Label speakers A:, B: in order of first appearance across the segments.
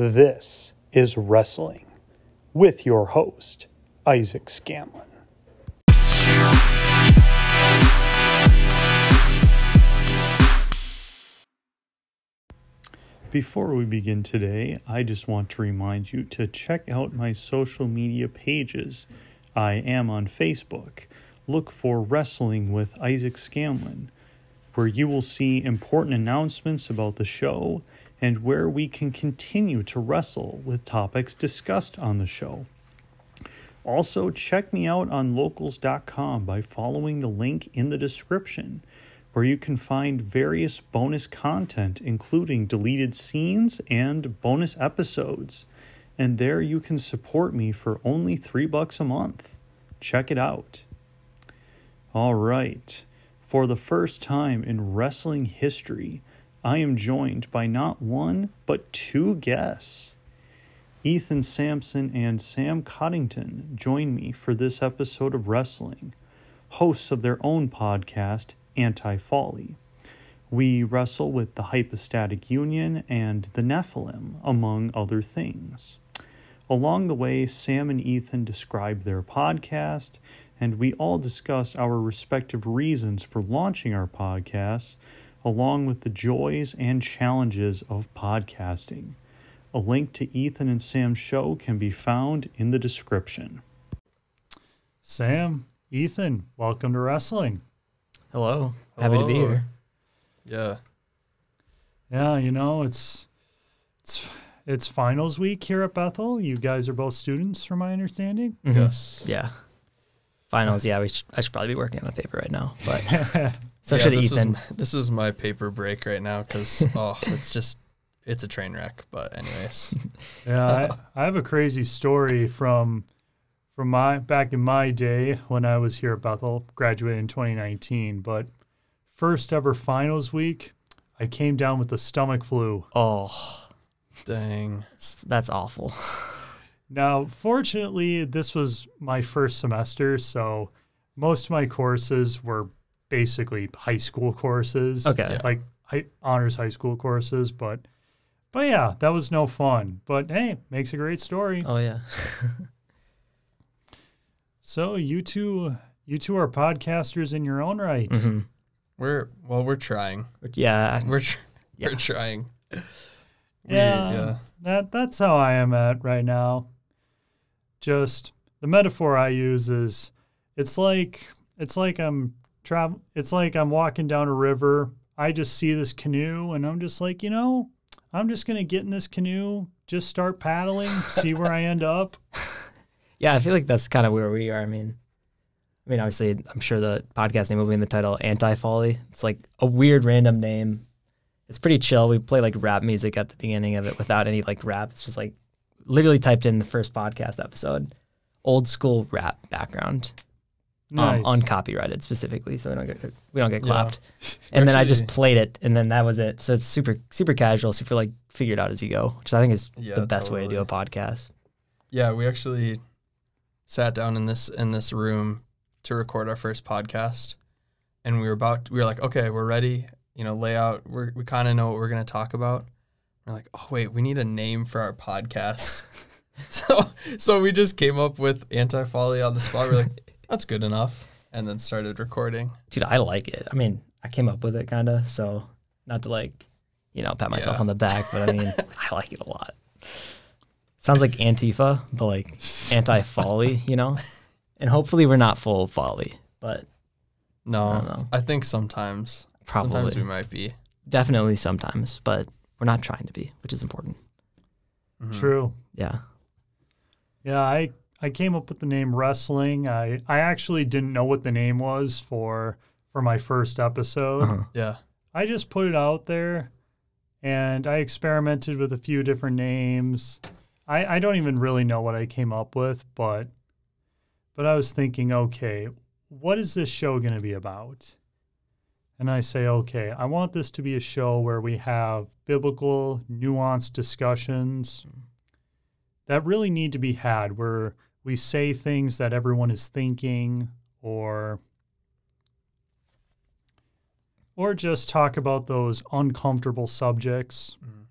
A: This is Wrestling with your host, Isaac Scanlon. Before we begin today, I just want to remind you to check out my social media pages. I am on Facebook. Look for Wrestling with Isaac Scanlon, where you will see important announcements about the show and where we can continue to wrestle with topics discussed on the show. Also, check me out on locals.com by following the link in the description where you can find various bonus content, including deleted scenes and bonus episodes. And there you can support me for only three bucks a month. Check it out. All right. For the first time in wrestling history, I am joined by not one, but two guests. Ethan Sampson and Sam Coddington join me for this episode of Wrestling, hosts of their own podcast, Anti Folly. We wrestle with the Hypostatic Union and the Nephilim, among other things. Along the way, Sam and Ethan describe their podcast, and we all discuss our respective reasons for launching our podcasts, along with the joys and challenges of podcasting. A link to Ethan and Sam's show can be found in the description. Sam, Ethan, welcome to wrestling.
B: Hello. Happy to be here.
C: Yeah.
A: Yeah, you know, it's it's it's finals week here at Bethel. You guys are both students from my understanding.
B: Mhm.
C: Yes.
B: Yeah. Finals. Yeah, we sh- I should probably be working on a paper right now, but so
C: yeah,
B: should
C: this
B: Ethan.
C: Is, this is my paper break right now because oh, it's just it's a train wreck. But anyways,
A: Yeah, I, I have a crazy story from from my back in my day when I was here at Bethel, graduated in 2019. But first ever finals week, I came down with the stomach flu.
B: Oh,
C: dang.
B: that's- that's awful.
A: Now, fortunately, this was my first semester, so most of my courses were basically high school courses.
B: Okay.
C: Yeah.
A: Like high, honors high school courses, but but yeah, that was no fun. But hey, makes a great story.
B: Oh yeah.
A: So you two you two are podcasters in your own right.
B: hmm
C: We're well, we're trying.
B: Yeah.
C: We're tr-
B: Yeah.
C: we're trying. We-
A: Yeah.
C: yeah.
A: That that's how I am at right now. Just the metaphor I use is it's like it's like I'm travel it's like I'm walking down a river. I just see this canoe and I'm just like, you know, I'm just gonna get in this canoe, just start paddling, see where I end up.
B: Yeah, I feel like that's kind of where we are. I mean, I mean, obviously, I'm sure the podcast name will be in the title, Anti Folly. It's like a weird random name. It's pretty chill. We play like rap music at the beginning of it without any like rap. It's just like literally typed in the first podcast episode, old school rap background.
A: Nice.
B: um, uncopyrighted specifically, so we don't get we don't get
C: Yeah.
B: clapped. And then I just played it, and then that was it. So it's super super casual, super like figured out as you go, which I think is
C: Yeah,
B: the best way to do a podcast.
C: Yeah, we actually sat down in this in this room to record our first podcast, and we were about we were like, okay, we're ready. You know, layout. We we kind of know what we're gonna talk about. We're like, oh wait, we need a name for our podcast. so so we just came up with anti folly on the spot. We're like, that's good enough, and then started recording.
B: Dude, I like it. I mean, I came up with it kind of, so not to like, you know, pat myself
C: Yeah.
B: on the back, but I mean, I like it a lot. Sounds like Antifa, but like anti folly, you know? And hopefully we're not full of folly, but
C: No,
B: I
C: I,
B: don't know.
C: think sometimes
B: probably.
C: sometimes we might be.
B: Definitely sometimes, but we're not trying to be, which is important.
C: Mhm.
A: True.
B: Yeah.
A: Yeah, I I came up with the name wrestling. I I actually didn't know what the name was for for my first episode.
B: Uh-huh.
C: Yeah.
A: I just put it out there and I experimented with a few different names. I, I don't even really know what I came up with, but but I was thinking, okay, what is this show going to be about? And I say, okay, I want this to be a show where we have biblical, nuanced discussions that really need to be had, where we say things that everyone is thinking or or just talk about those uncomfortable subjects.
C: Mhm.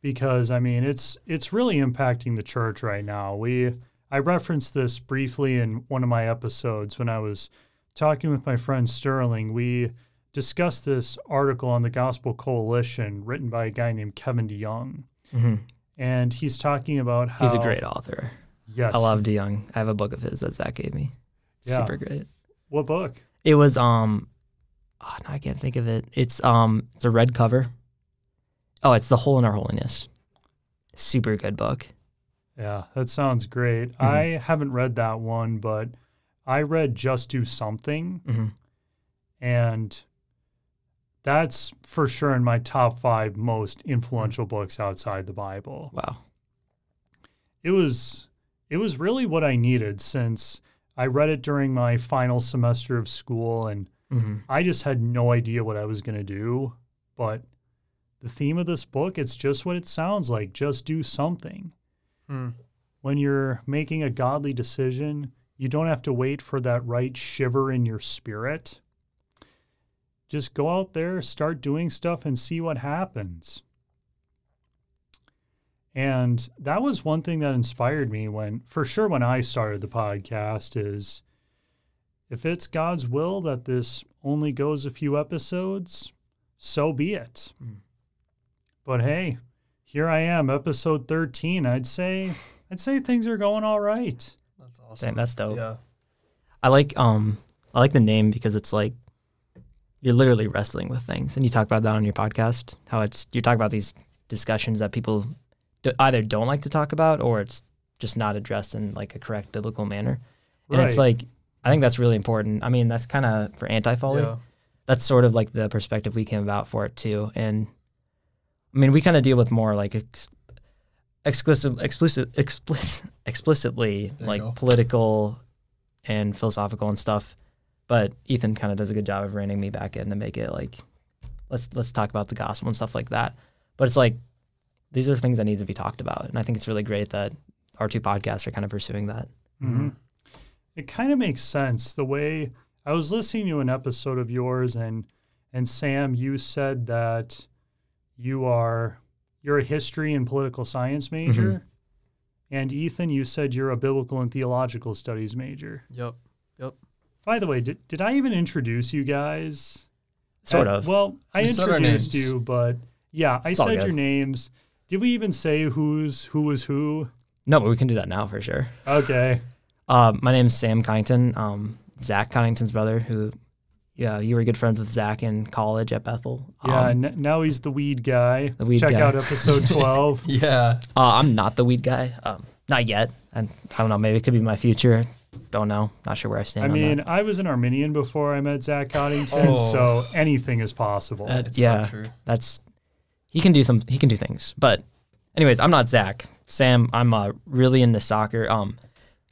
A: because I mean it's it's really impacting the church right now. We I referenced this briefly in one of my episodes when I was talking with my friend Sterling. We discussed this article on the Gospel Coalition written by a guy named Kevin DeYoung.
B: hmm
A: And he's talking about how
B: He's a great author.
A: Yes.
B: I love DeYoung. I have a book of his that Zach gave me.
A: Yeah.
B: Super great.
A: what book?
B: It was um, oh, no, I can't think of it. It's um, it's a red cover. Oh, it's the Hole in Our Holiness. Super good book.
A: Yeah, that sounds great.
B: Mhm.
A: I haven't read that one, but I read Just Do Something,
B: hmm
A: and that's for sure in my top five most influential books outside the Bible.
B: Wow.
A: It was it was really what I needed since I read it during my final semester of school and
B: hmm
A: I just had no idea what I was going to do, but the theme of this book, it's just what it sounds like, just do something.
C: Hmm.
A: when you're making a godly decision, you don't have to wait for that right shiver in your spirit. Just go out there, start doing stuff, and see what happens. And that was one thing that inspired me when, for sure, when I started the podcast, is if it's God's will that this only goes a few episodes, so be it.
B: Mm.
A: But hey, here I am, episode 13. I'd say I'd say things are going all right.
C: That's awesome.
B: that's dope.
C: Yeah.
B: I like um, I like the name because it's like you're literally wrestling with things, and you talk about that on your podcast. How it's you talk about these discussions that people d- either don't like to talk about, or it's just not addressed in like a correct biblical manner. And it's like I think that's really important. I mean, that's kind of for anti-folly.
C: Yeah.
B: That's sort of like the perspective we came about for it too. And I mean, we kind of deal with more like ex- explicit, explicit, explicit, explicitly
C: There
B: like political and philosophical and stuff. But Ethan kind of does a good job of reining me back in to make it like let's let's talk about the gospel and stuff like that. But it's like these are things that need to be talked about, and I think it's really great that our two podcasts are kind of pursuing that.
A: Mhm. It kind of makes sense the way I was listening to an episode of yours and and Sam, you said that you are you're a history and political science major. And Ethan, you said you're a biblical and theological studies major.
C: Yep. Yep.
A: By the way, did, did I even introduce you guys?
B: Sort
A: Uh,
B: of.
A: Well, I
C: We said
A: introduced you, but yeah, I
B: It's
A: said your names. Did we even say who's who was who?
B: No, but we can do that now for sure.
A: Okay.
B: Uh, my is Sam Coddington. Um, Zach Coddington's brother, who, yeah, you were good friends with Zach in college at Bethel.
A: Yeah,
B: Um,
A: n- now he's the weed guy.
B: The weed
A: Check
B: guy.
A: out episode 12.
C: Yeah.
B: uh, I'm not the weed guy. Um, not yet. And I don't know. Maybe it could be my future. Don't know. Not sure where I stand.
A: I
B: on
A: mean,
B: that.
A: I was an Arminian before I met Zach Coddington,
C: Oh.
A: so anything is possible.
B: That-
C: It's
B: Yeah.
C: so true.
B: that's he can do some. He can do things. But, anyways, I'm not Zach. Sam, I'm uh, really into soccer. Um,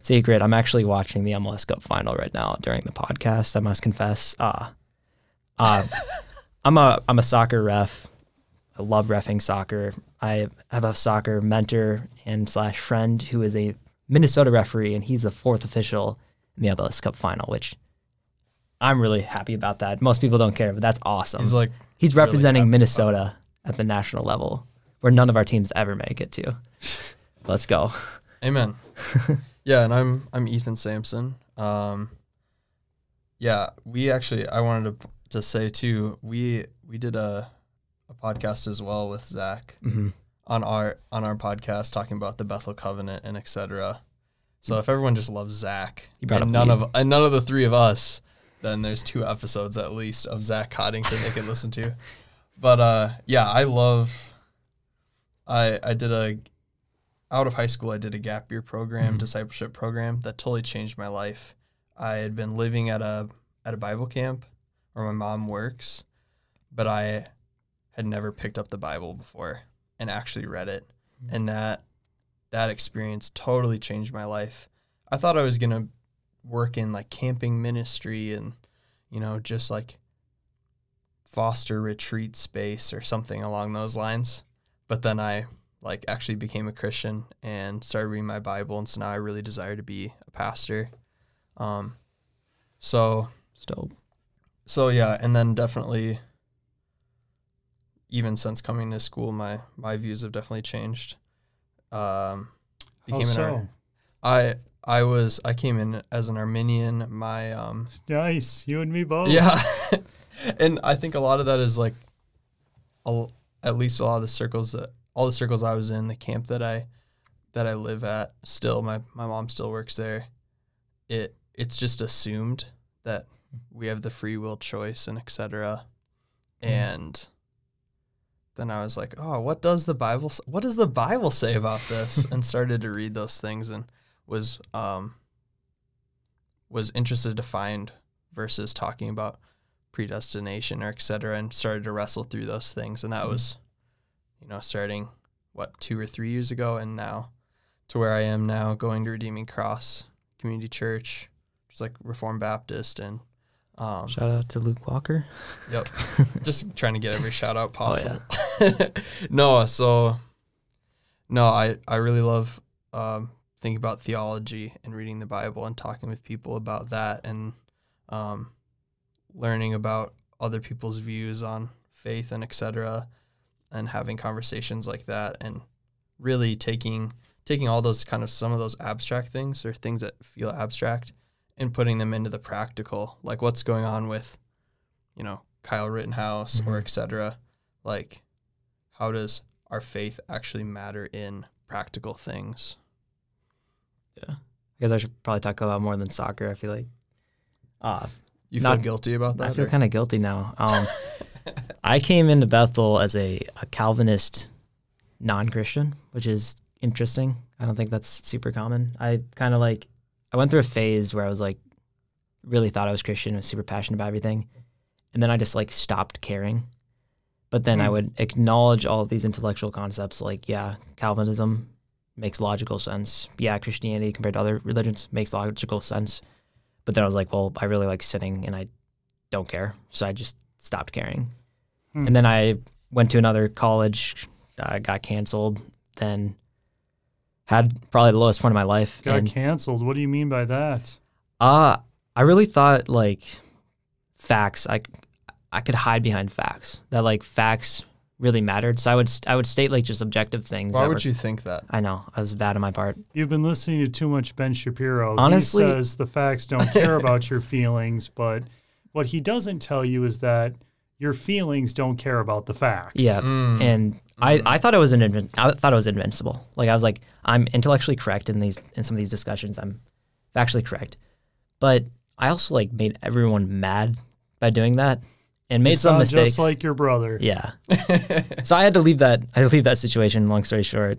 B: secret. I'm actually watching the MLS Cup final right now during the podcast. I must confess. Uh, uh, I'm a I'm a soccer ref. I love refing soccer. I have a soccer mentor and slash friend who is a Minnesota referee, and he's the fourth official in the MLS Cup final, which I'm really happy about that. Most people don't care, but that's awesome.
C: He's like,
B: He's
C: really
B: representing
C: happy about
B: Minnesota at the national level, where none of our teams ever make it to. Let's go.
C: Amen. yeah, and I'm I'm Ethan Sampson. Um, yeah, we actually I wanted to to say too. We we did a a podcast as well with Zach
B: hmm
C: on our on our podcast talking about the Bethel Covenant and etc. So if everyone just loves Zach and none of and none of the three of us, then there's two episodes at least of Zach Coddington they can listen to. But uh, yeah, I love. I I did a out of high school. I did a gap year program,
B: Mhm.
C: discipleship program that totally changed my life. I had been living at a at a Bible camp where my mom works, but I had never picked up the Bible before and actually read it, and that that experience totally changed my life. I thought I was gonna work in like camping ministry and you know just like foster retreat space or something along those lines. But then I like actually became a Christian and started reading my Bible, and so now I really desire to be a pastor. Um, so
B: It's dope.
C: so yeah, and then definitely even since coming to school, my my views have definitely changed. Um,
A: How
C: an
A: so?
C: Ar- I I was I came in as an Arminian. My um
A: Nice. You and me both.
C: yeah, and I think a lot of that is like, a, at least a lot of the circles that all the circles I was in, the camp that I that I live at. Still, my my mom still works there. It it's just assumed that we have the free will choice and etc. And then I was like, oh, what does the Bible what does the Bible say about this? and started to read those things and was um was interested to find versus talking about predestination or et cetera and started to wrestle through those things and that
B: Mhm.
C: was you know starting what two or three years ago and now to where i am now going to redeeming cross community church which is like reformed baptist and um,
B: Shout out to Luke Walker.
C: Yep. just trying to get every shout out
B: Oh, yeah.
C: possible. no, so no, I I really love um, thinking about theology and reading the Bible and talking with people about that and um, learning about other people's views on faith and etc. and having conversations like that and really taking taking all those kind of some of those abstract things or things that feel abstract and putting them into the practical like what's going on with you know Kyle Rittenhouse or
B: Mhm.
C: et cetera like how does our faith actually matter in practical things yeah
B: I guess I should probably talk about more than soccer. I feel like. Uh,
C: you
B: Not-
C: feel guilty about that
B: I feel kind of guilty now. Um, I came into Bethel as a, a Calvinist non-Christian, which is interesting. I don't think that's super common. I kind of like I went through a phase where I was like really thought I was Christian, was super passionate about everything, and then I just like stopped caring. But then I
A: Hmm.
B: would acknowledge all of these intellectual concepts, like yeah, Calvinism makes logical sense. Yeah, Christianity compared to other religions makes logical sense. But then I was like, well, I really like sitting and I don't care, so I just stopped caring.
A: Hmm.
B: And then I went to another college, uh, got canceled, then had probably the lowest point of my life.
A: Got
B: and,
A: canceled. What do you mean by that?
B: uh, I really thought like facts. I I could hide behind facts. That like facts really mattered. So I would I would state like just objective things.
C: why would
B: were-
C: you think that
B: I know I was bad on my part.
A: You've been listening to too much Ben Shapiro.
B: Honestly-
A: he says the facts don't care about your feelings, but what he doesn't tell you is that your feelings don't care about the facts.
B: Yeah,
C: Mm.
B: and I, I thought I was an invin- I thought I was invincible. Like I was like I'm intellectually correct in these in some of these discussions. I'm factually correct, but I also like made everyone mad by doing that and made
A: You
B: some
A: sound
B: mistakes.
A: Just like your brother.
B: yeah, so I had to leave that. I had to leave that situation. Long story short,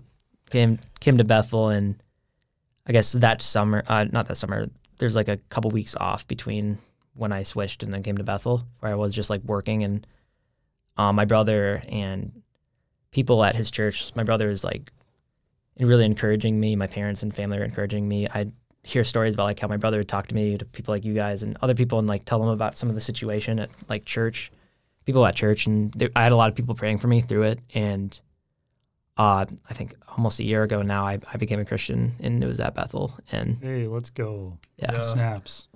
B: came came to Bethel, and I guess that summer, uh, not that summer. There's like a couple weeks off between when I switched and then came to Bethel, where I was just like working, and uh, my brother and people at his church. My brother is like really encouraging me. My parents and family are encouraging me. I hear stories about like how my brother would talk to me to people like you guys and other people and like tell them about some of the situation at like church people at church, and there, I had a lot of people praying for me through it. And uh, I think almost a year ago now, I, I became a Christian, and it was at Bethel. And
A: Hey, let's go.
B: yeah,
C: Yeah.
A: Snaps.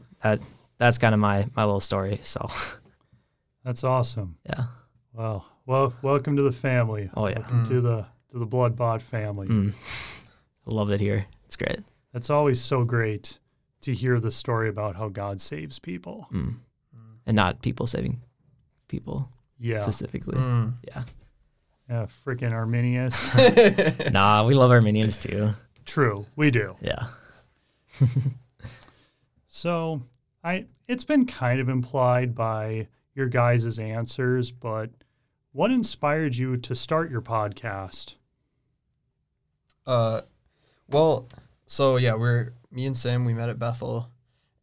B: that's kind of my my little story. So
A: That's awesome.
B: yeah,
A: Well, well, welcome to the family.
B: Oh, yeah.
A: Welcome to
C: Mm.
A: the to the Blood Bot family.
B: mm. love it here. It's great.
A: It's always so great to hear the story about how God saves people.
B: Mm. And not people saving people
A: Yeah.
B: specifically.
C: Mm.
B: Yeah.
A: Yeah, freaking Arminius.
B: Nah, we love Arminians too.
A: True, we do.
B: Yeah.
A: So, I it's been kind of implied by your guys' answers, but what inspired you to start your podcast?
C: Uh, well, so yeah, we're me and Sam. We met at Bethel,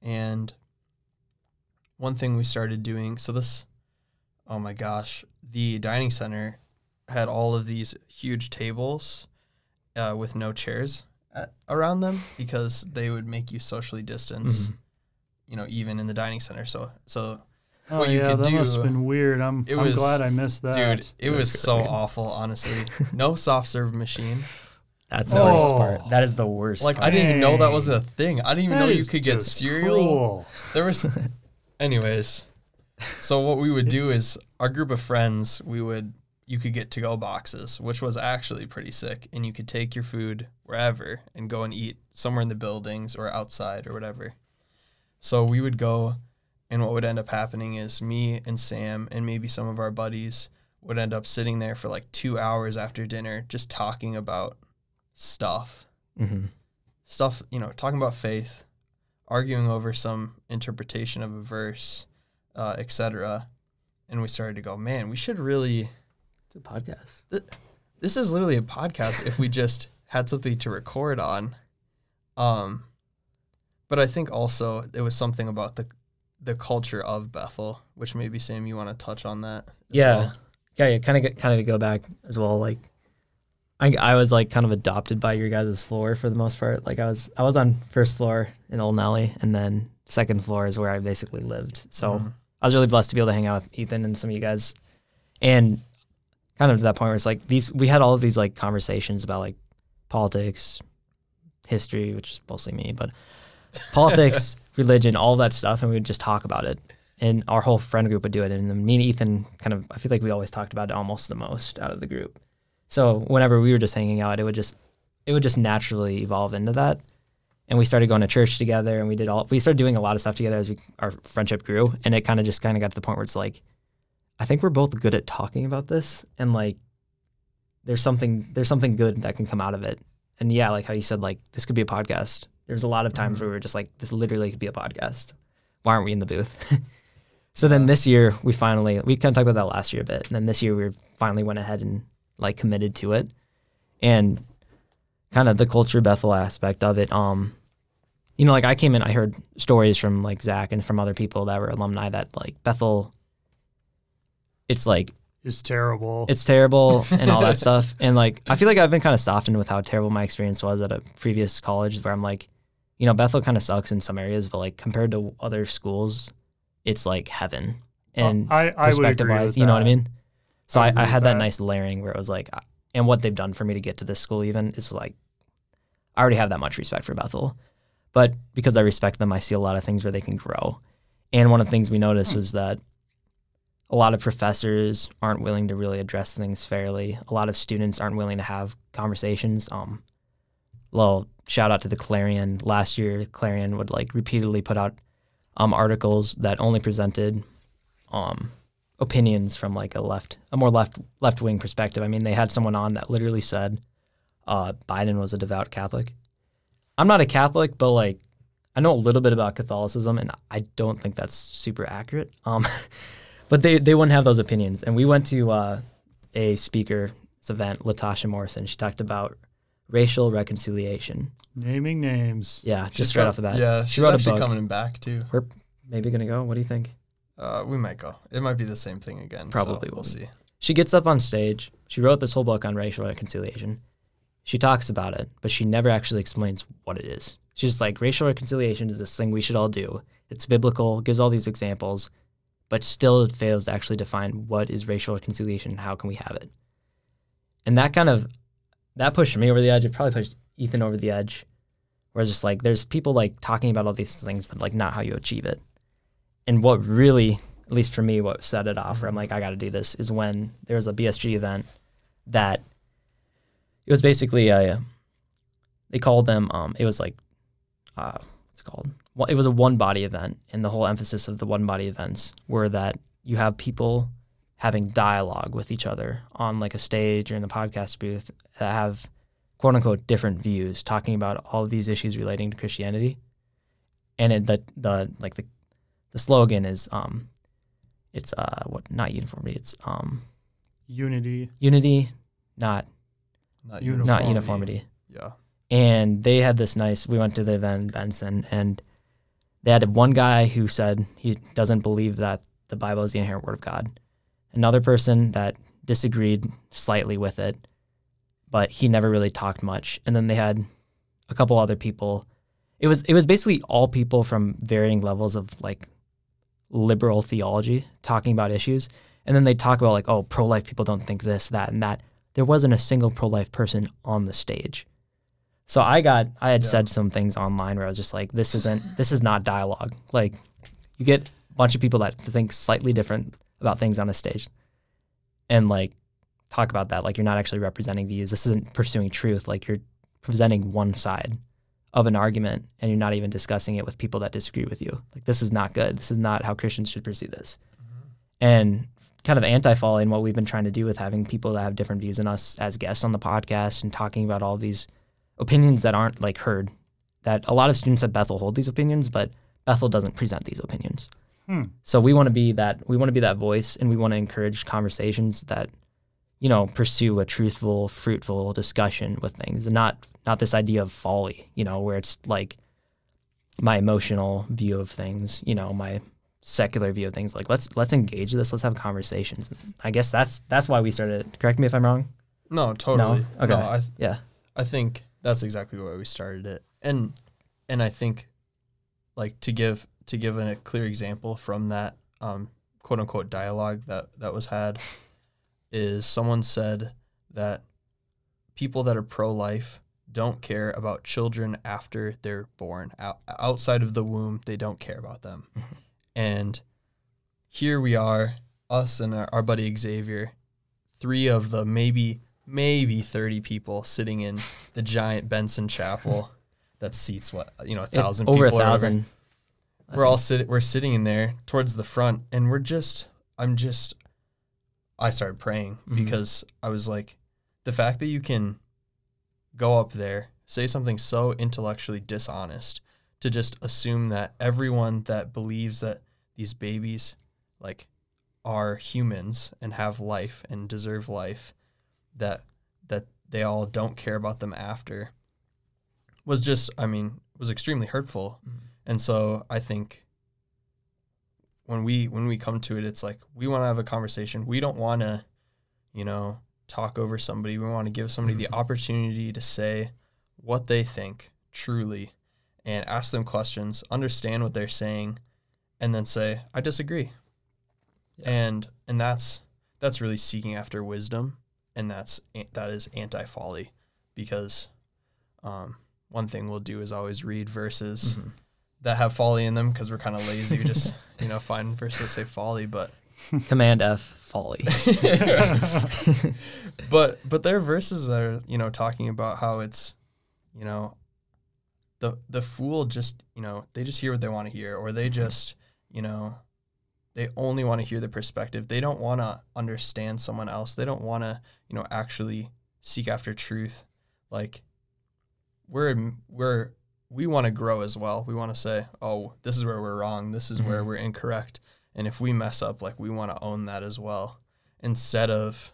C: and one thing we started doing. So this, oh my gosh, the dining center had all of these huge tables, uh, with no chairs at, around them because they would make you socially distance.
B: Mhm.
C: You know, even in the dining center. So so
A: Oh
C: What you
A: yeah,
C: could
A: that must have been weird. I'm
C: It
A: I'm
C: was-
A: glad I missed that.
C: dude, it was so
B: weird.
C: awful. Honestly, no soft serve machine.
B: That's the worst
A: Oh.
B: part. That is the worst.
C: Like I
B: part.
C: didn't even know that was a thing. I didn't even
A: That
C: know you
A: is
C: could get
A: just
C: cereal.
A: cruel.
C: There was, anyways. So what we would do is our group of friends, we would you could get to go boxes, which was actually pretty sick. And you could take your food wherever and go and eat somewhere in the buildings or outside or whatever. So we would go, and what would end up happening is me and Sam and maybe some of our buddies would end up sitting there for like two hours after dinner just talking about stuff.
B: hmm
C: Stuff, you know, talking about faith, arguing over some interpretation of a verse, uh, etc. And we started to go, man, we should really
B: It's a podcast.
C: this is literally a podcast if we just had something to record on. Um but I think also it was something about the the culture of Bethel, which maybe Sam you want to touch on that. as
B: Yeah.
C: well.
B: Yeah, yeah, kind of kind of to go back as well. Like, I I was like kind of adopted by your guys' floor for the most part. Like I was I was on first floor in Old Nelly, and then second floor is where I basically lived. So
C: Mhm.
B: I was really blessed to be able to hang out with Ethan and some of you guys, and kind of to that point where it's like these we had all of these like conversations about like politics, history, which is mostly me, but politics, religion, all that stuff, and we would just talk about it. And our whole friend group would do it, and then me and Ethan kind of I feel like we always talked about it almost the most out of the group. So whenever we were just hanging out, it would just it would just naturally evolve into that. And we started going to church together, and we did all we started doing a lot of stuff together as we our friendship grew, and it kind of just kind of got to the point where it's like, I think we're both good at talking about this, and like, there's something there's something good that can come out of it. And yeah, like how you said, like this could be a podcast. There's a lot of times
C: Mhm.
B: where we were just like, this literally could be a podcast. Why aren't we in the booth? so then this year we finally we kind of talked about that last year a bit, and then this year we finally went ahead and like committed to it, and kind of the culture Bethel aspect of it. Um, you know, like I came in, I heard stories from like Zach and from other people that were alumni that like Bethel. It's like
A: It's terrible.
B: it's terrible and all that stuff. And like, I feel like I've been kind of softened with how terrible my experience was at a previous college where I'm like, you know, Bethel kind of sucks in some areas, but like compared to other schools, it's like heaven. And
A: I, I would
B: perspective
A: agree
B: wise, you know what I mean? So
A: I
B: I, I had that
A: that.
B: nice layering where it was like, and what they've done for me to get to this school even is like, I already have that much respect for Bethel. But because I respect them, I see a lot of things where they can grow. And one of the things we noticed was that a lot of professors aren't willing to really address things fairly. A lot of students aren't willing to have conversations. Um, little shout out to the Clarion. Last year, Clarion would like repeatedly put out um, articles that only presented um, opinions from like a left, a more left left wing perspective. I mean, they had someone on that literally said uh, Biden was a devout Catholic. I'm not a Catholic, but like I know a little bit about Catholicism, and I don't think that's super accurate. Um, but they they wouldn't have those opinions. And we went to uh, a speaker's event, Latasha Morrison. She talked about racial reconciliation.
A: Naming names.
B: Yeah,
C: She's
B: just right
C: got-
B: off the bat.
C: Yeah,
B: she
C: she's
B: wrote a
C: actually
B: book.
C: coming back too.
B: We're maybe gonna go. What do you think?
C: Uh, we might go. It might be the same thing again. so
B: Probably
C: we'll see.
B: She gets up on stage. She wrote this whole book on racial reconciliation. She talks about it, but she never actually explains what it is. She's just like, racial reconciliation is this thing we should all do. It's biblical, gives all these examples, but still it fails to actually define what is racial reconciliation and how can we have it. And that kind of that pushed me over the edge. It probably pushed Ethan over the edge. Where it's just like there's people like talking about all these things, but like not how you achieve it. And what really at least for me, what set it off, where I'm like, I got to do this, is when there was a BSG event that it was basically a, they called them, um, it was like, uh, what's it called? It was a one body event, and the whole emphasis of the one body events were that you have people having dialogue with each other on like a stage or in the podcast booth that have quote unquote different views, talking about all of these issues relating to Christianity. And it, the the like the the slogan is um it's uh what not uniformity it's um
A: Unity.
B: unity not
C: Not
A: Uniformity.
B: not uniformity
C: Yeah.
B: and they had this nice we went to the event benson and they had one guy who said he doesn't believe that the bible is the inherent word of god another person that disagreed slightly with it but he never really talked much and then they had a couple other people it was it was basically all people from varying levels of like liberal theology talking about issues and then they talk about like oh pro-life people don't think this that and that there wasn't a single pro-life person on the stage so i got i had
C: Yeah.
B: said some things online where i was just like this isn't this is not dialogue like you get a bunch of people that think slightly different about things on a stage and like talk about that. Like you're not actually representing views. This isn't pursuing truth. Like you're presenting one side of an argument and you're not even discussing it with people that disagree with you. Like this is not good. This is not how Christians should pursue this. And kind of anti-folly in what we've been trying to do with having people that have different views than us as guests on the podcast and talking about all these opinions that aren't like heard. That a lot of students at Bethel hold these opinions, but Bethel doesn't present these opinions.
A: Hmm.
B: So we want to be that we want to be that voice and we want to encourage conversations that you know pursue a truthful, fruitful discussion with things and not not this idea of folly, you know, where it's like my emotional view of things, you know, my secular view of things. Like let's let's engage this, let's have conversations. I guess that's that's why we started. Correct me if I'm wrong.
C: No, totally.
B: Okay.
C: No, I th-
B: Yeah.
C: I think that's exactly why we started it. And and I think like to give to give an, a clear example from that um, quote unquote dialogue that that was had is someone said that people that are pro life don't care about children after they're born. Out, outside of the womb, they don't care about them. Mm-hmm. And here we are, us and our, our buddy Xavier, three of the maybe maybe 30 people sitting in the giant Benson Chapel that seats what you know a
B: It-
C: thousand
B: over a
C: people whatever.
B: thousand.
C: We're all sitting we're sitting in there towards the front and we're just I'm just I started praying
B: Mhm.
C: because I was like the fact that you can go up there, say something so intellectually dishonest to just assume that everyone that believes that these babies like are humans and have life and deserve life that that they all don't care about them after was just I mean was extremely hurtful
B: Mhm.
C: and so I think when we when we come to it it's like we want to have a conversation we don't want to you know talk over somebody we want to give somebody the opportunity to say what they think truly and ask them questions understand what they're saying and then say i disagree
B: Yeah.
C: and and that's that's really seeking after wisdom and that's that is anti-folly because um, one thing we'll do is always read verses
B: Mhm.
C: That have folly in them because we're kind of lazy we just you know find verses that say folly but
B: Command F folly.
C: but but there are verses that are you know talking about how it's you know the the fool just you know they just hear what they want to hear or they mm-hmm. just you know they only want to hear the perspective. They don't want to understand someone else. They don't want to you know actually seek after truth. Like we're we're we want to grow as well we want to say oh this is where we're wrong this is where
B: Mhm.
C: we're incorrect and if we mess up like we want to own that as well instead of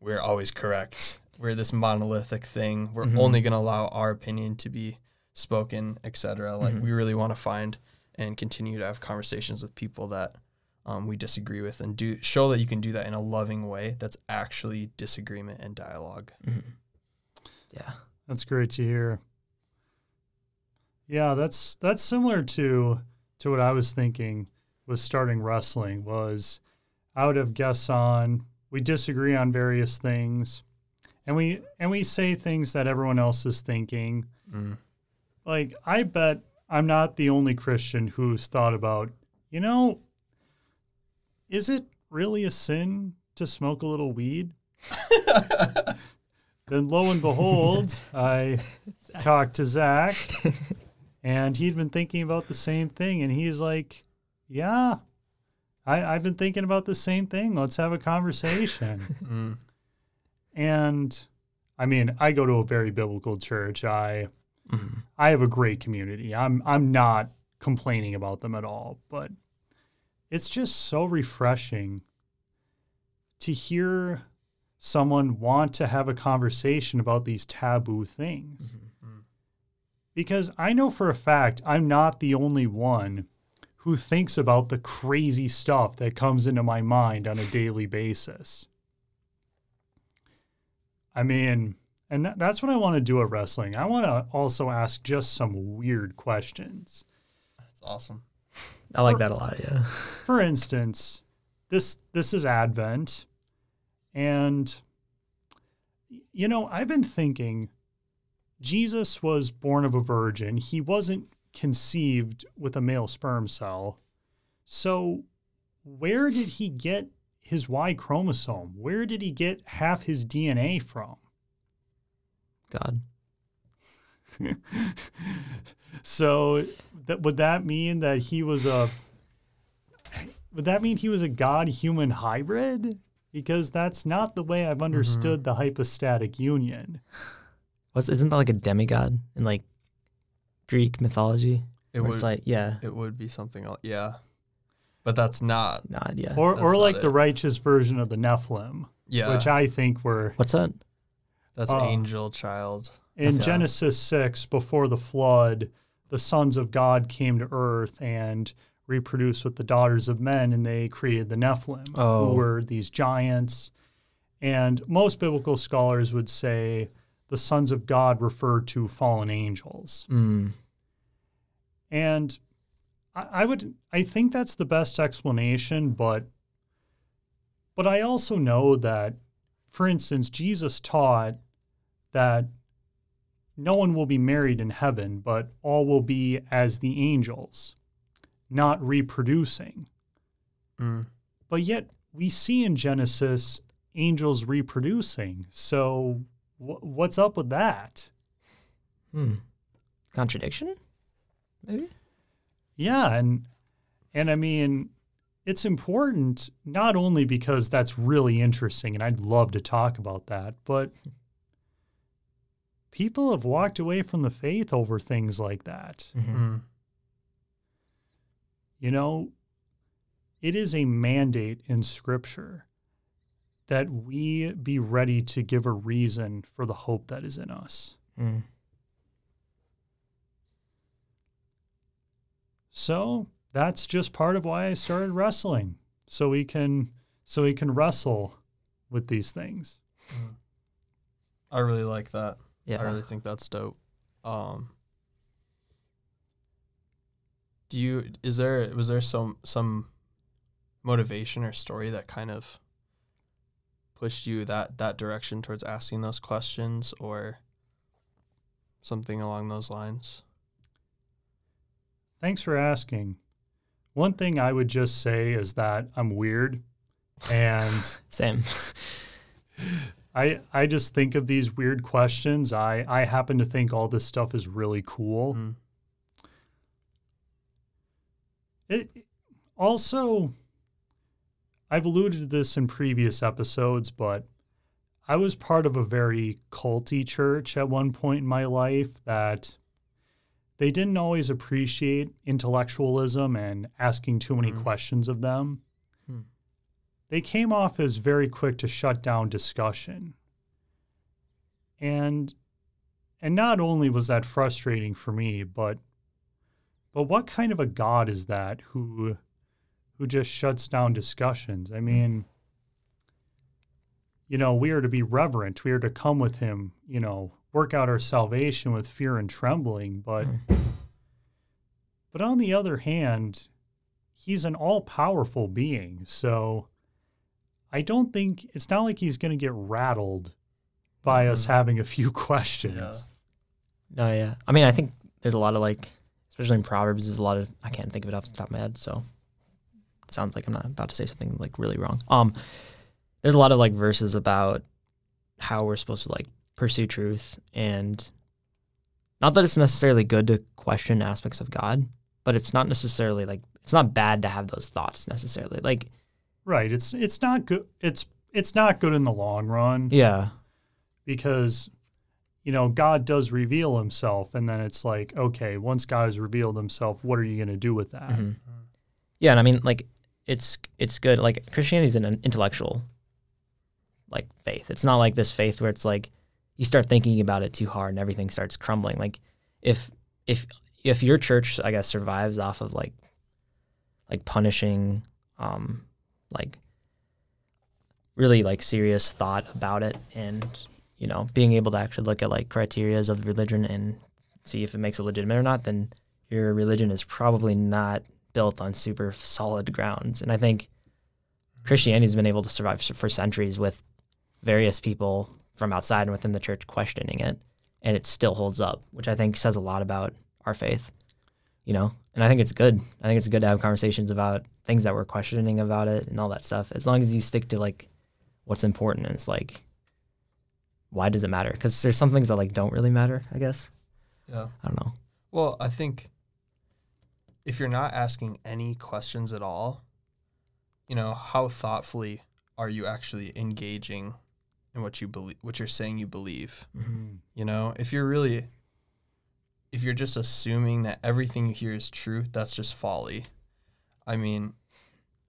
C: we're always correct. We're this monolithic thing. We're
B: Mhm.
C: only going to allow our opinion to be spoken, etc. Like
B: Mhm.
C: we really want to find and continue to have conversations with people that um, we disagree with, and do show that you can do that in a loving way. That's actually disagreement and dialogue.
B: Mhm. Yeah.
A: That's great to hear. Yeah, that's that's similar to to what I was thinking with starting wrestling was I would have guests on, we disagree on various things, and we and we say things that everyone else is thinking.
C: Mm.
A: Like I bet I'm not the only Christian who's thought about, you know, is it really a sin to smoke a little weed? then lo and behold, I talked to Zach, and he'd been thinking about the same thing, and he's like, "Yeah, I, I've been thinking about the same thing. Let's have a conversation."
C: Mm.
A: and I mean, I go to a very biblical church. I
B: Mhm.
A: I have a great community. I'm I'm not complaining about them at all, but it's just so refreshing to hear someone want to have a conversation about these taboo things.
C: Mhm.
A: Because I know for a fact I'm not the only one who thinks about the crazy stuff that comes into my mind on a daily basis. I mean, and that, that's what I want to do at wrestling. I want to also ask just some weird questions.
C: That's awesome.
B: I like that a lot. Yeah.
A: For instance, this this is Advent, and you know I've been thinking Jesus was born of a virgin. He wasn't conceived with a male sperm cell. So where did he get his Y chromosome? Where did he get half his DNA from?
B: God.
A: So that would that mean that he was a would that mean he was a god human hybrid? Because that's not the way I've mm-hmm. understood the hypostatic union.
B: What's isn't that like a demigod in like Greek mythology?
C: It
B: Where
C: would
B: it's like yeah,
C: it would be something else. Yeah. But that's not.
B: not yeah.
A: Or or
C: not
A: like the righteous version of the Nephilim,
C: Yeah.
A: which I think were
B: What's that?
C: that's
A: Oh.
C: angel child.
A: in
C: Yeah.
A: Genesis 6 before the flood, the sons of God came to earth and reproduced with the daughters of men and they created the Nephilim,
B: Oh.
A: who were these giants. And most biblical scholars would say the sons of God refer to fallen angels.
B: Mm.
A: And I, I would I think that's the best explanation, but but I also know that, for instance, Jesus taught that no one will be married in heaven, but all will be as the angels, not reproducing.
C: Mm.
A: But yet we see in Genesis angels reproducing. So wh- what's up with that?
B: Hmm. Contradiction? Maybe?
A: Yeah, and and I mean it's important not only because that's really interesting and I'd love to talk about that, but people have walked away from the faith over things like that.
B: Mhm.
C: Mm.
A: You know, it is a mandate in scripture that we be ready to give a reason for the hope that is in us.
B: Mm.
A: So that's just part of why I started wrestling. So we can so we can wrestle with these things.
C: I really like that.
B: Yeah.
C: I really think that's dope. Um, do you is there was there some some motivation or story that kind of pushed you that that direction towards asking those questions or something along those lines?
A: Thanks for asking. One thing I would just say is that I'm weird and
B: Same.
A: I I just think of these weird questions. I I happen to think all this stuff is really cool.
C: Mm.
A: It also I've alluded to this in previous episodes, but I was part of a very culty church at one point in my life that they didn't always appreciate intellectualism and asking too many
C: Mhm.
A: questions of them.
B: Hmm.
A: They came off as very quick to shut down discussion. And and not only was that frustrating for me, but but what kind of a god is that who who just shuts down discussions? I mean, you know, we are to be reverent. We are to come with him, you know, work out our salvation with fear and trembling, but but on the other hand, he's an all-powerful being. So I don't think it's not like he's going to get rattled by us
C: Mhm.
A: having a few questions.
C: Yeah.
B: No, yeah. I mean, I think there's a lot of like, especially in Proverbs, there's a lot of I can't think of it off the top of my head, so sounds like I'm not about to say something like really wrong. Um, there's a lot of like verses about how we're supposed to like pursue truth, and not that it's necessarily good to question aspects of God, but it's not necessarily like it's not bad to have those thoughts necessarily. Like,
A: Right. It's it's not good. It's it's not good in the long run
B: yeah,
A: because you know God does reveal Himself, and then it's like, okay, once God has revealed Himself, what are you going to do with that?
B: Mhm. Yeah, and I mean, like, it's it's good. Like, Christianity is an intellectual, like, faith. It's not like this faith where it's like you start thinking about it too hard and everything starts crumbling. Like, if if if your church, I guess, survives off of like like punishing, um, like really like serious thought about it, and you know, being able to actually look at like criterias of religion and see if it makes it legitimate or not, then your religion is probably not built on super solid grounds. And I think Christianity's been able to survive for centuries with various people from outside and within the church questioning it, and it still holds up, which I think says a lot about our faith. You know, and I think it's good. I think it's good to have conversations about things that we're questioning about it and all that stuff. As long as you stick to like what's important, and it's like, why does it matter? Because there's some things that like don't really matter. I guess
C: Yeah.
B: I don't know.
C: Well, I think if you're not asking any questions at all, you know, how thoughtfully are you actually engaging in what you believe, what you're saying you believe? Mm-hmm. You know, if you're really, if you're just assuming that everything you hear is true, that's just folly. I mean,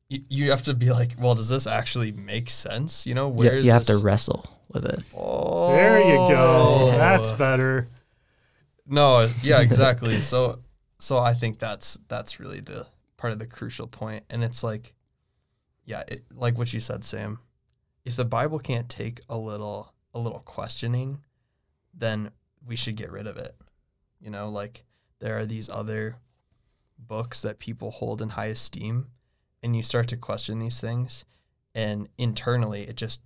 C: you, you have to be like, well, does this actually make sense? You know,
B: You,
C: where is
B: you have to wrestle with it.
C: Oh.
A: There you go. That's oh. better.
C: No, yeah, exactly. so so I think that's that's really the part of the crucial point and it's like yeah, it, like what you said Sam. If the Bible can't take a little a little questioning, then we should get rid of it. You know, like there are these other books that people hold in high esteem and you start to question these things and internally it just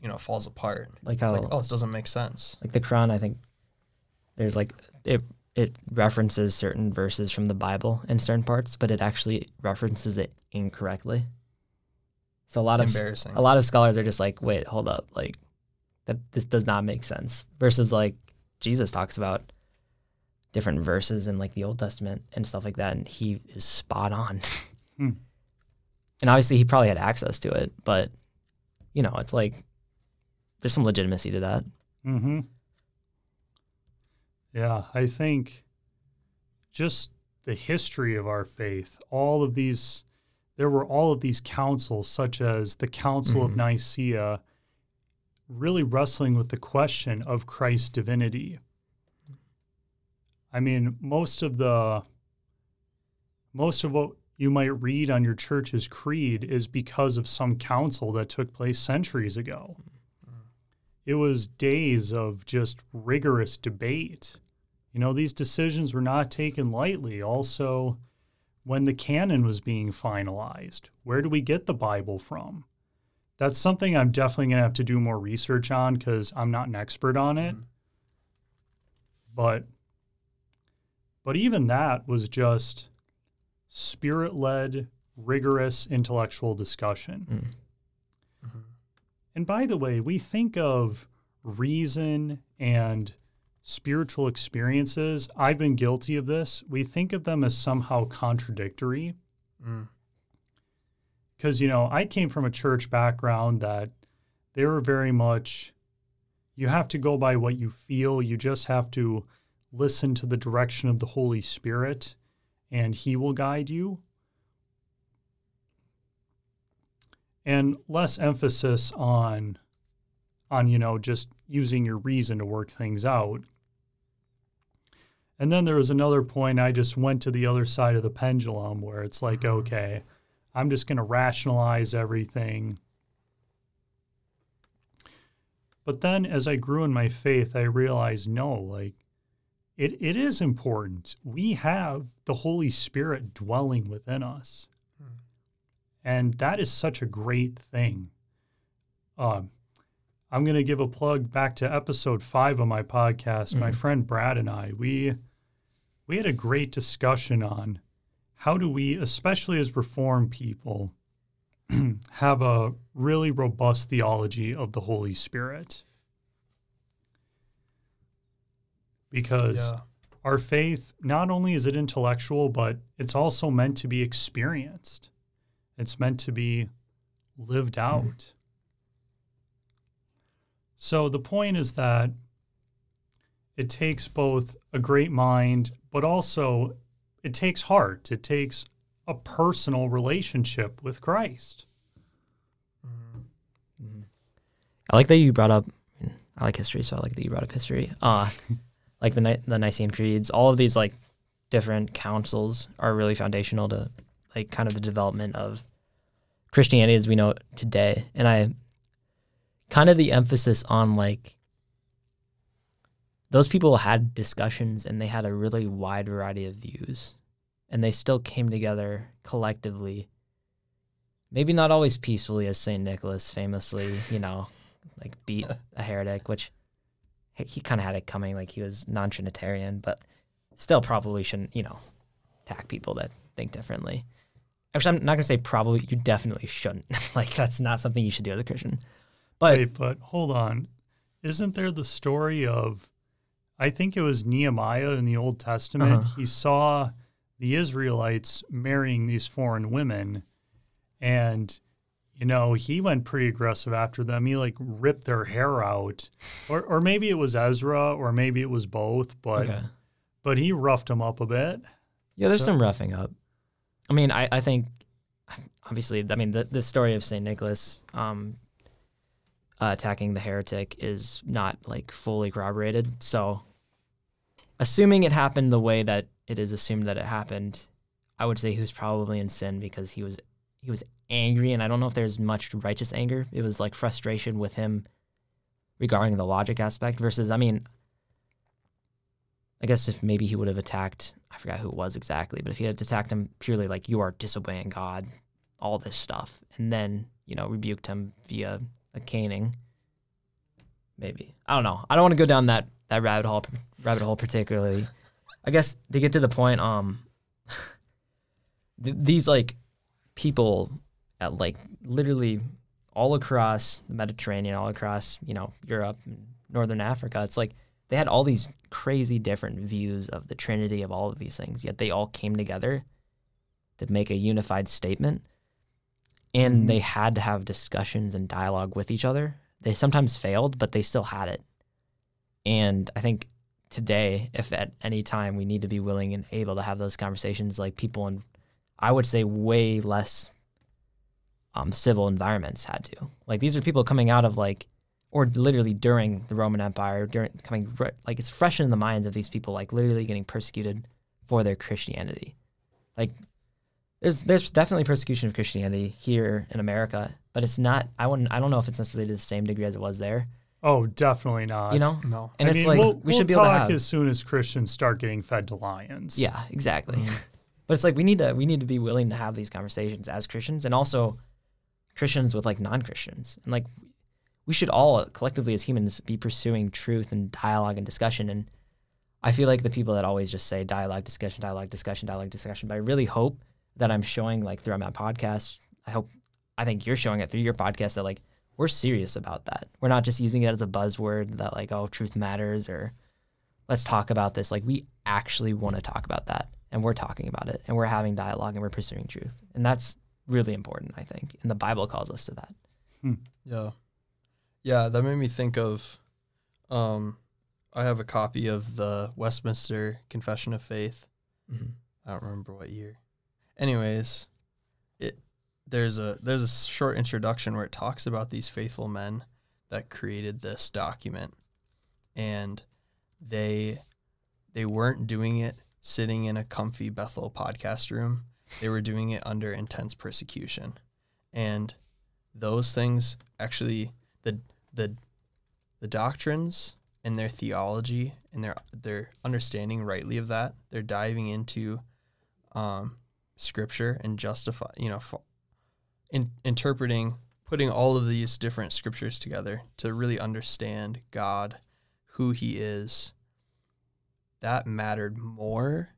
C: you know falls apart.
B: Like
C: It's
B: how
C: like, oh, this doesn't make sense.
B: like the Quran, I think there's like it it references certain verses from the Bible in certain parts, but it actually references it incorrectly. So a lot of
C: Embarrassing.
B: a lot of scholars are just like, wait, hold up, like that this does not make sense. Versus like Jesus talks about different verses in like the Old Testament and stuff like that, and he is spot on.
A: Hmm.
B: And obviously he probably had access to it, but you know, it's like there's some legitimacy to that.
A: Mm-hmm. Yeah, I think just the history of our faith, all of these, there were all of these councils, such as the Council of
B: Mhm.
A: Nicaea, really wrestling with the question of Christ's divinity. I mean, most of the, most of what you might read on your church's creed is because of some council that took place centuries ago it was days of just rigorous debate. You know, these decisions were not taken lightly. Also, when the canon was being finalized, where do we get the Bible from? That's something I'm definitely going to have to do more research on because I'm not an expert on it.
C: Mhm.
A: But but even that was just spirit-led, rigorous intellectual discussion.
B: Mm.
A: And by the way, we think of reason and spiritual experiences. I've been guilty of this. We think of them as somehow contradictory
C: Mm.
A: because, you know, I came from a church background that they were very much, you have to go by what you feel. You just have to listen to the direction of the Holy Spirit and He will guide you. And less emphasis on on you know just using your reason to work things out and then there was another point i just went to the other side of the pendulum where it's like
C: Mhm.
A: okay i'm just going to rationalize everything but then as i grew in my faith i realized no like it, it is important we have the holy spirit dwelling within us. And that is such a great thing. Um, I'm going to give a plug back to episode five of my podcast. My
B: Mhm.
A: friend Brad and I, we we had a great discussion on how do we, especially as reform people, have a really robust theology of the Holy Spirit. Because
C: Yeah.
A: our faith not only is it intellectual but it's also meant to be experienced it's meant to be lived out so the point is that it takes both a great mind but also it takes heart it takes a personal relationship with christ
C: Mhm.
B: Mhm. I like that you brought up. I like history, so I like that you brought up history. Uh, like the Ni- the Nicene creeds, all of these like different councils are really foundational to like kind of the development of Christianity as we know it today. And I kind of the emphasis on like those people had discussions and they had a really wide variety of views, and they still came together collectively maybe not always peacefully as St. Nicholas famously, you know, like beat a heretic, which he- he kind of had it coming, like he was non-Trinitarian, but still probably shouldn't, you know, attack people that think differently. Actually, I'm not gonna say probably. You definitely shouldn't. like that's not something you should do as a Christian. But
A: Wait, but hold on. Isn't there the story of, I think it was Nehemiah in the Old Testament?
B: Uh-huh.
A: He saw the Israelites marrying these foreign women, and, you know, he went pretty aggressive after them. He like ripped their hair out. Or, or maybe it was Ezra, or maybe it was both, but,
B: okay.
A: but he roughed them up a bit.
B: Yeah, there's
A: So-
B: some roughing up. I mean, I, I think obviously, I mean, the, the story of St. Nicholas um, uh, attacking the heretic is not like fully corroborated. So, assuming it happened the way that it is assumed that it happened, I would say he was probably in sin because he was he was angry, and I don't know if there's much righteous anger. It was like frustration with him regarding the logic aspect versus, I mean, I guess if maybe he would have attacked, I forgot who it was exactly, but if he had attacked him purely like you are disobeying God, all this stuff, and then you know rebuked him via a caning, maybe I don't know. I don't want to go down that that rabbit hole rabbit hole particularly. I guess to get to the point, um, th- these like people at like literally all across the Mediterranean, all across you know Europe, and Northern Africa, it's like they had all these crazy different views of the Trinity of all of these things, yet they all came together to make a unified statement. And
A: Mhm.
B: they had to have discussions and dialogue with each other. They sometimes failed, but they still had it. And I think today, if at any time we need to be willing and able to have those conversations, like people in, I would say, way less um, civil environments had to. Like these are people coming out of like or literally during the Roman Empire, during coming like it's fresh in the minds of these people, like literally getting persecuted for their Christianity. Like there's there's definitely persecution of Christianity here in America, but it's not. I wouldn't. I don't know if it's necessarily to the same degree as it was there.
A: Oh, definitely not.
B: You know,
C: No.
B: and
A: I
B: it's
A: mean,
B: like
A: we'll,
B: we
A: we'll
B: should be able to have.
A: as soon as Christians start getting fed to lions.
B: Yeah, exactly.
C: Mhm.
B: But it's like we need to we need to be willing to have these conversations as Christians and also Christians with like non-Christians. And like we should all collectively as humans be pursuing truth and dialogue and discussion and I feel like the people that always just say dialogue, discussion, dialogue, discussion, dialogue, discussion, but I really hope that I'm showing like through my podcast, I hope I think you're showing it through your podcast that like we're serious about that. We're not just using it as a buzzword that like oh truth matters or let's talk about this. Like we actually want to talk about that and we're talking about it and we're having dialogue and we're pursuing truth. And that's really important, I think. And the Bible calls us to that. Hmm.
C: Yeah. Yeah, that made me think of um I have a copy of the Westminster Confession of Faith. I don't remember what year. Anyways, it there's a there's a short introduction where it talks about these faithful men that created this document and they they weren't doing it sitting in a comfy Bethel podcast room. They were doing it under intense persecution. And those things actually the the the doctrines and their theology and their their understanding rightly of that they're diving into um, scripture and justify you know in, interpreting putting all of these different scriptures together to really understand God who he is that mattered more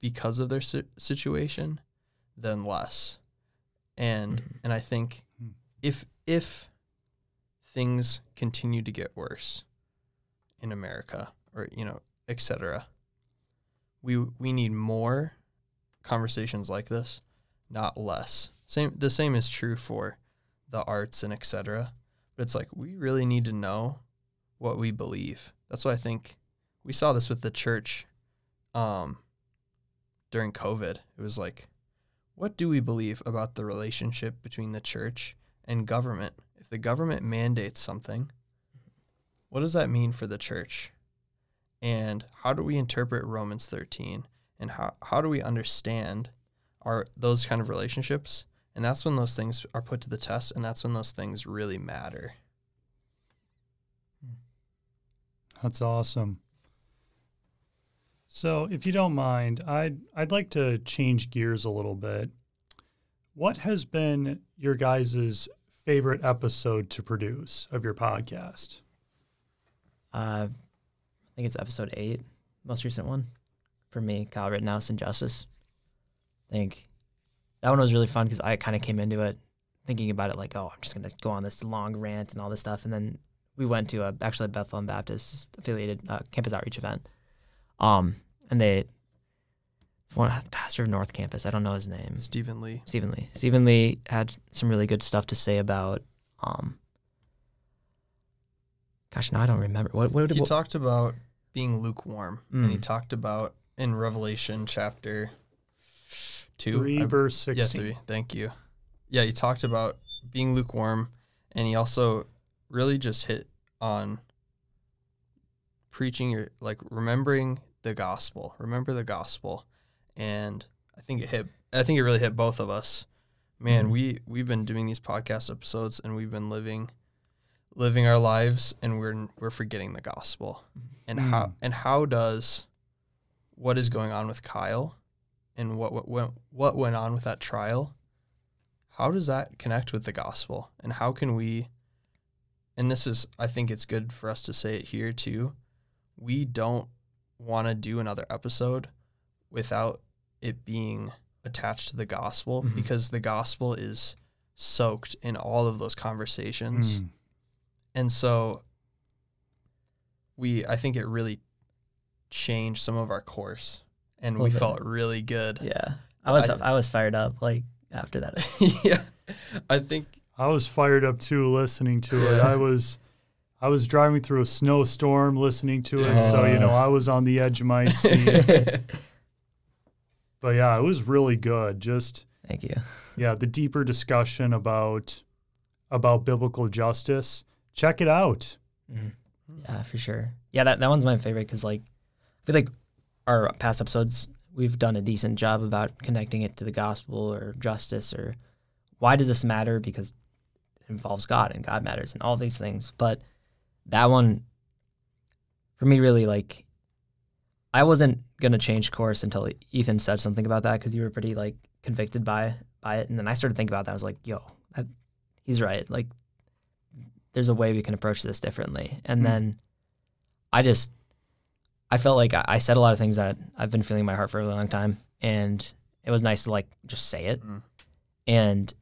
C: because of their si- situation than less and
B: Mhm.
C: and I think
A: Hmm.
C: if if things continue to get worse in America or you know etc we we need more conversations like this not less. Same the same is true for the arts and etc but it's like we really need to know what we believe. That's why I think we saw this with the church um during covid. It was like what do we believe about the relationship between the church and government the government mandates something what does that mean for the church? And how do we interpret Romans 13? And how, how do we understand our those kind of relationships? And that's when those things are put to the test and that's when those things really matter.
A: That's awesome. So, if you don't mind, I'd I'd like to change gears a little bit. What has been your guys' favorite episode to produce of your podcast?
B: Uh, I think it's episode eight, most recent one for me, Kyle Rittenhouse and Justice. I think that one was really fun because I kind of came into it thinking about it like, oh, I'm just gonna go on this long rant and all this stuff, and then we went to a actually a Bethlehem Baptist affiliated uh, campus outreach event, um, and they pastor of North Campus, I don't know his name,
C: Stephen Lee.
B: Stephen Lee. Stephen Lee had some really good stuff to say about, um, gosh, now I don't remember what what
C: He
B: what,
C: talked about being lukewarm, and he
B: Mm.
C: talked about in Revelation chapter two,
A: 3
C: I-
A: verse
C: yeah,
A: 16.
C: three. Thank you. Yeah, he talked about being lukewarm, and he also really just hit on preaching your like remembering the gospel. Remember the gospel, and I think it hit. I think it really hit both of us. Man,
B: Mhm.
C: we we've been doing these podcast episodes, and we've been living living our lives, and we're we're forgetting the gospel. And how
A: Mm.
C: and how does what is going on with Kyle, and what what went what went on with that trial? How does that connect with the gospel? And how can we? And this is, I think it's good for us to say it here too. We don't want to do another episode without it being attached to the gospel
B: Mhm.
C: because the gospel is soaked in all of those conversations.
A: Mm.
C: And so we I think it really changed some of our course and we
B: bit.
C: felt really good.
B: yeah, I was
C: I-
B: I, was fired up like after that.
C: yeah. I think
A: I was fired up too listening to it. I was I was driving through a snowstorm listening to it, so you know, I was on the edge of my seat. But yeah, it was really good. Just
B: Thank you.
A: yeah, the deeper discussion about about biblical justice. Check it out.
B: Mhm. Yeah, for sure. Yeah, that, that one's my favorite because like I feel like our past episodes we've done a decent job about connecting it to the gospel or justice or why does this matter because it involves God and God matters and all these things. But that one for me really like I wasn't gonna change course until Ethan said something about that because you were pretty like convicted by by it, and then I started thinking about that. I was like, yo, that, he's right. Like there's a way we can approach this differently. And
A: Hmm.
B: then I just, I felt like I, I said a lot of things that I've been feeling in my heart for a really long time. And it was nice to like just say it.
C: Mm.
B: And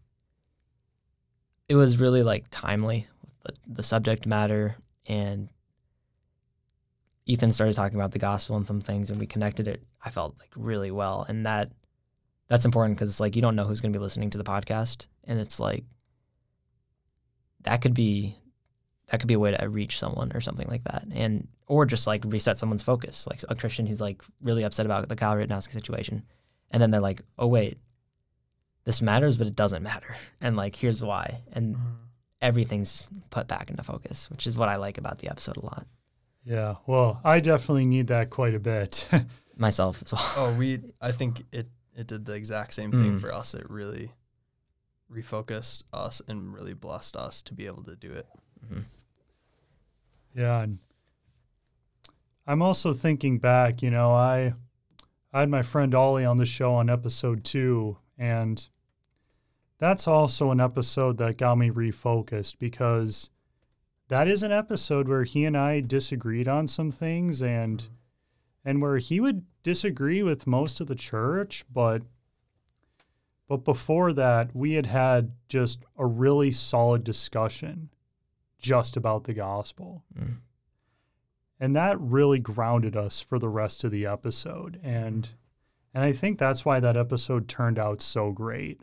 B: it was really like timely with the, the subject matter. And Ethan started talking about the gospel and some things, and we connected it. I felt like really well. And that, that's important because it's like you don't know who's going to be listening to the podcast. And it's like, that could be that could be a way to reach someone or something like that and or just like reset someone's focus like a christian who's like really upset about the kyle rittenowski situation and then they're like oh wait this matters but it doesn't matter and like here's why and mm-hmm. everything's put back into focus which is what i like about the episode a lot
A: Yeah. Well, I definitely need that quite a bit.
B: myself as well
C: Oh, we I think it it did the exact same thing
B: Mm.
C: for us. It really refocused us and really blessed us to be able to do it.
B: Mhm.
A: Yeah, and I'm also thinking back. You know, I I had my friend Ollie on the show on episode two, and that's also an episode that got me refocused because that is an episode where he and I disagreed on some things, and and where he would disagree with most of the church, but but before that, we had had just a really solid discussion just about the gospel.
B: Mm.
A: And that really grounded us for the rest of the episode. And and I think that's why that episode turned out so great.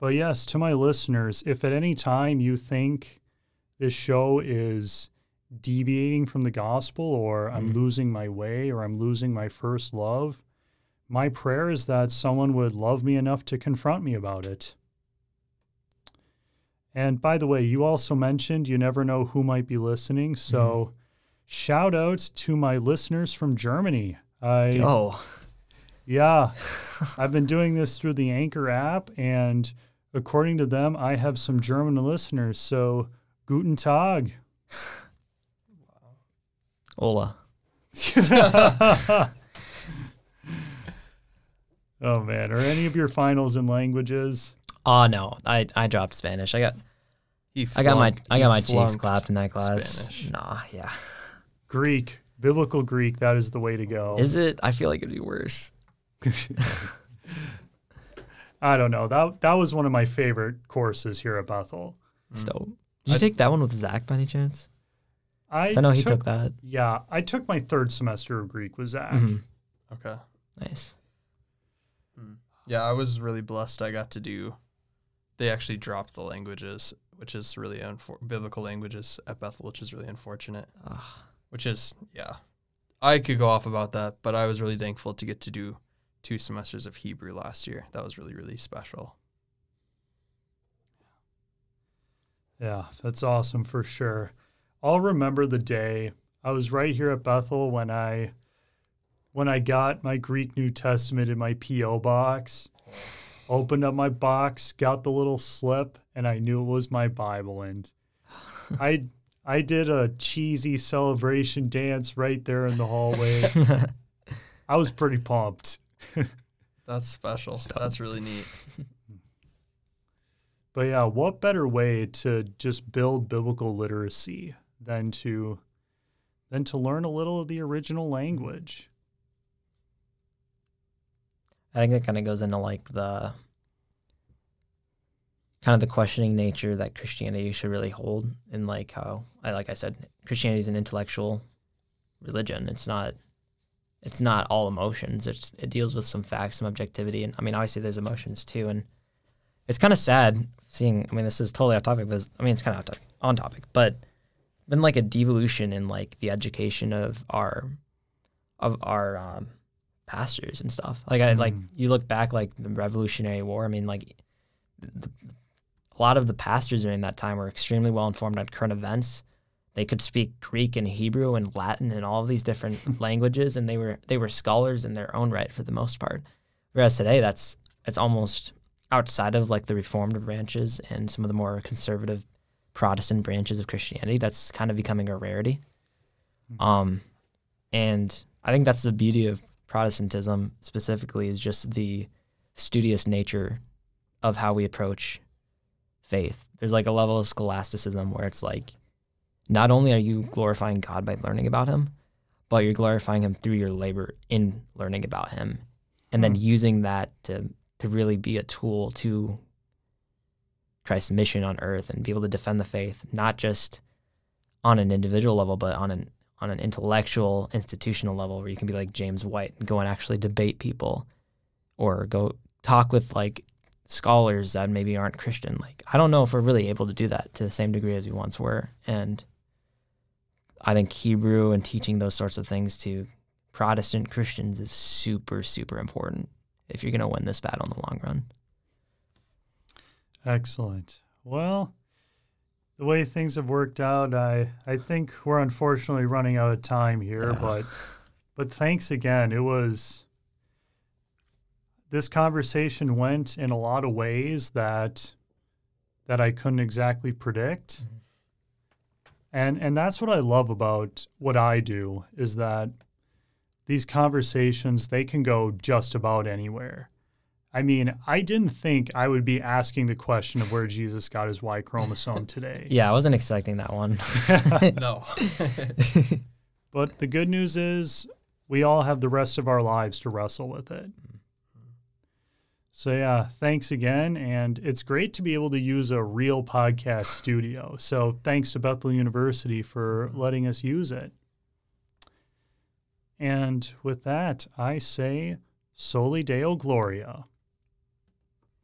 A: But yes, to my listeners, if at any time you think this show is deviating from the gospel or I'm
B: Mhm.
A: losing my way or I'm losing my first love, my prayer is that someone would love me enough to confront me about it. And by the way, you also mentioned you never know who might be listening. So shout out to my listeners from Germany. I
B: oh
A: yeah, I've been doing this through the Anchor app, and according to them, I have some German listeners. So guten Tag.
B: ola
A: oh man, are any of your finals in languages?
B: oh no i i dropped spanish i got
C: He
B: i got my i got my cheeks clapped in that class
C: Spanish.
B: nah yeah
A: Greek, biblical Greek, that is the way to go.
B: is it i feel like it'd be worse
A: I don't know. That that was one of my favorite courses here at Bethel.
B: It's
C: Mm.
B: dope. Did you
C: I-
B: take that one with Zach by any chance?
A: I,
B: 'Cause I know he
A: took,
B: took that.
A: Yeah, I took my third semester of Greek with Zach.
B: Mhm.
C: Okay.
B: Nice.
C: Yeah, I was really blessed. I got to do. They actually dropped the languages, which is really unfor- biblical languages at Bethel, which is really unfortunate.
B: Ah,
C: Which is yeah, I could go off about that, but I was really thankful to get to do two semesters of Hebrew last year. That was really really special.
A: Yeah, that's awesome for sure. I'll remember the day I was right here at Bethel when I when I got my Greek New Testament in my PO box. Opened up my box, got the little slip, and I knew it was my Bible and I I did a cheesy celebration dance right there in the hallway. I was pretty pumped.
C: That's special.
B: Stop.
C: That's really neat.
A: But yeah, what better way to just build biblical literacy than to than to learn a little of the original language?
B: I think that kind of goes into like the kind of the questioning nature that Christianity should really hold, and like how I like I said, Christianity is an intellectual religion. It's not it's not all emotions. It's it deals with some facts, some objectivity, and I mean obviously there's emotions too, and it's kind of sad seeing. I mean this is totally off topic, but I mean it's kind of off topic, on topic, but been like a devolution in like the education of our of our um, pastors and stuff. Like I like
A: Mm.
B: you look back like the Revolutionary War. I mean like the, a lot of the pastors during that time were extremely well informed on current events. They could speak Greek and Hebrew and Latin and all of these different languages, and they were they were scholars in their own right for the most part. Whereas today, that's it's almost outside of like the Reformed branches and some of the more conservative Protestant branches of Christianity. That's kind of becoming a rarity.
A: Mhm.
B: Um, and I think that's the beauty of Protestantism specifically is just the studious nature of how we approach faith. There's like a level of scholasticism where it's like not only are you glorifying God by learning about him, but you're glorifying him through your labor in learning about him and then
A: Hmm.
B: using that to to really be a tool to Christ's mission on earth and be able to defend the faith, not just on an individual level, but on an on an intellectual, institutional level where you can be like James White and go and actually debate people or go talk with like scholars that maybe aren't Christian. Like I don't know if we're really able to do that to the same degree as we once were. And I think Hebrew and teaching those sorts of things to Protestant Christians is super, super important if you're gonna win this battle in the long run.
A: Excellent. Well, the way things have worked out, I I think we're unfortunately running out of time here,
B: Yeah.
A: but but thanks again. It was this conversation went in a lot of ways that that I couldn't exactly predict.
B: Mhm.
A: And and that's what I love about what I do is that these conversations they can go just about anywhere. I mean, I didn't think I would be asking the question of where Jesus got his Y chromosome today.
B: Yeah, I wasn't expecting that one.
C: no.
A: But the good news is we all have the rest of our lives to wrestle with it. Mm-hmm. So, yeah, thanks again. And it's great to be able to use a real podcast studio. So, thanks to Bethel University for mm-hmm. letting us use it. And with that, I say Soli Deo Gloria.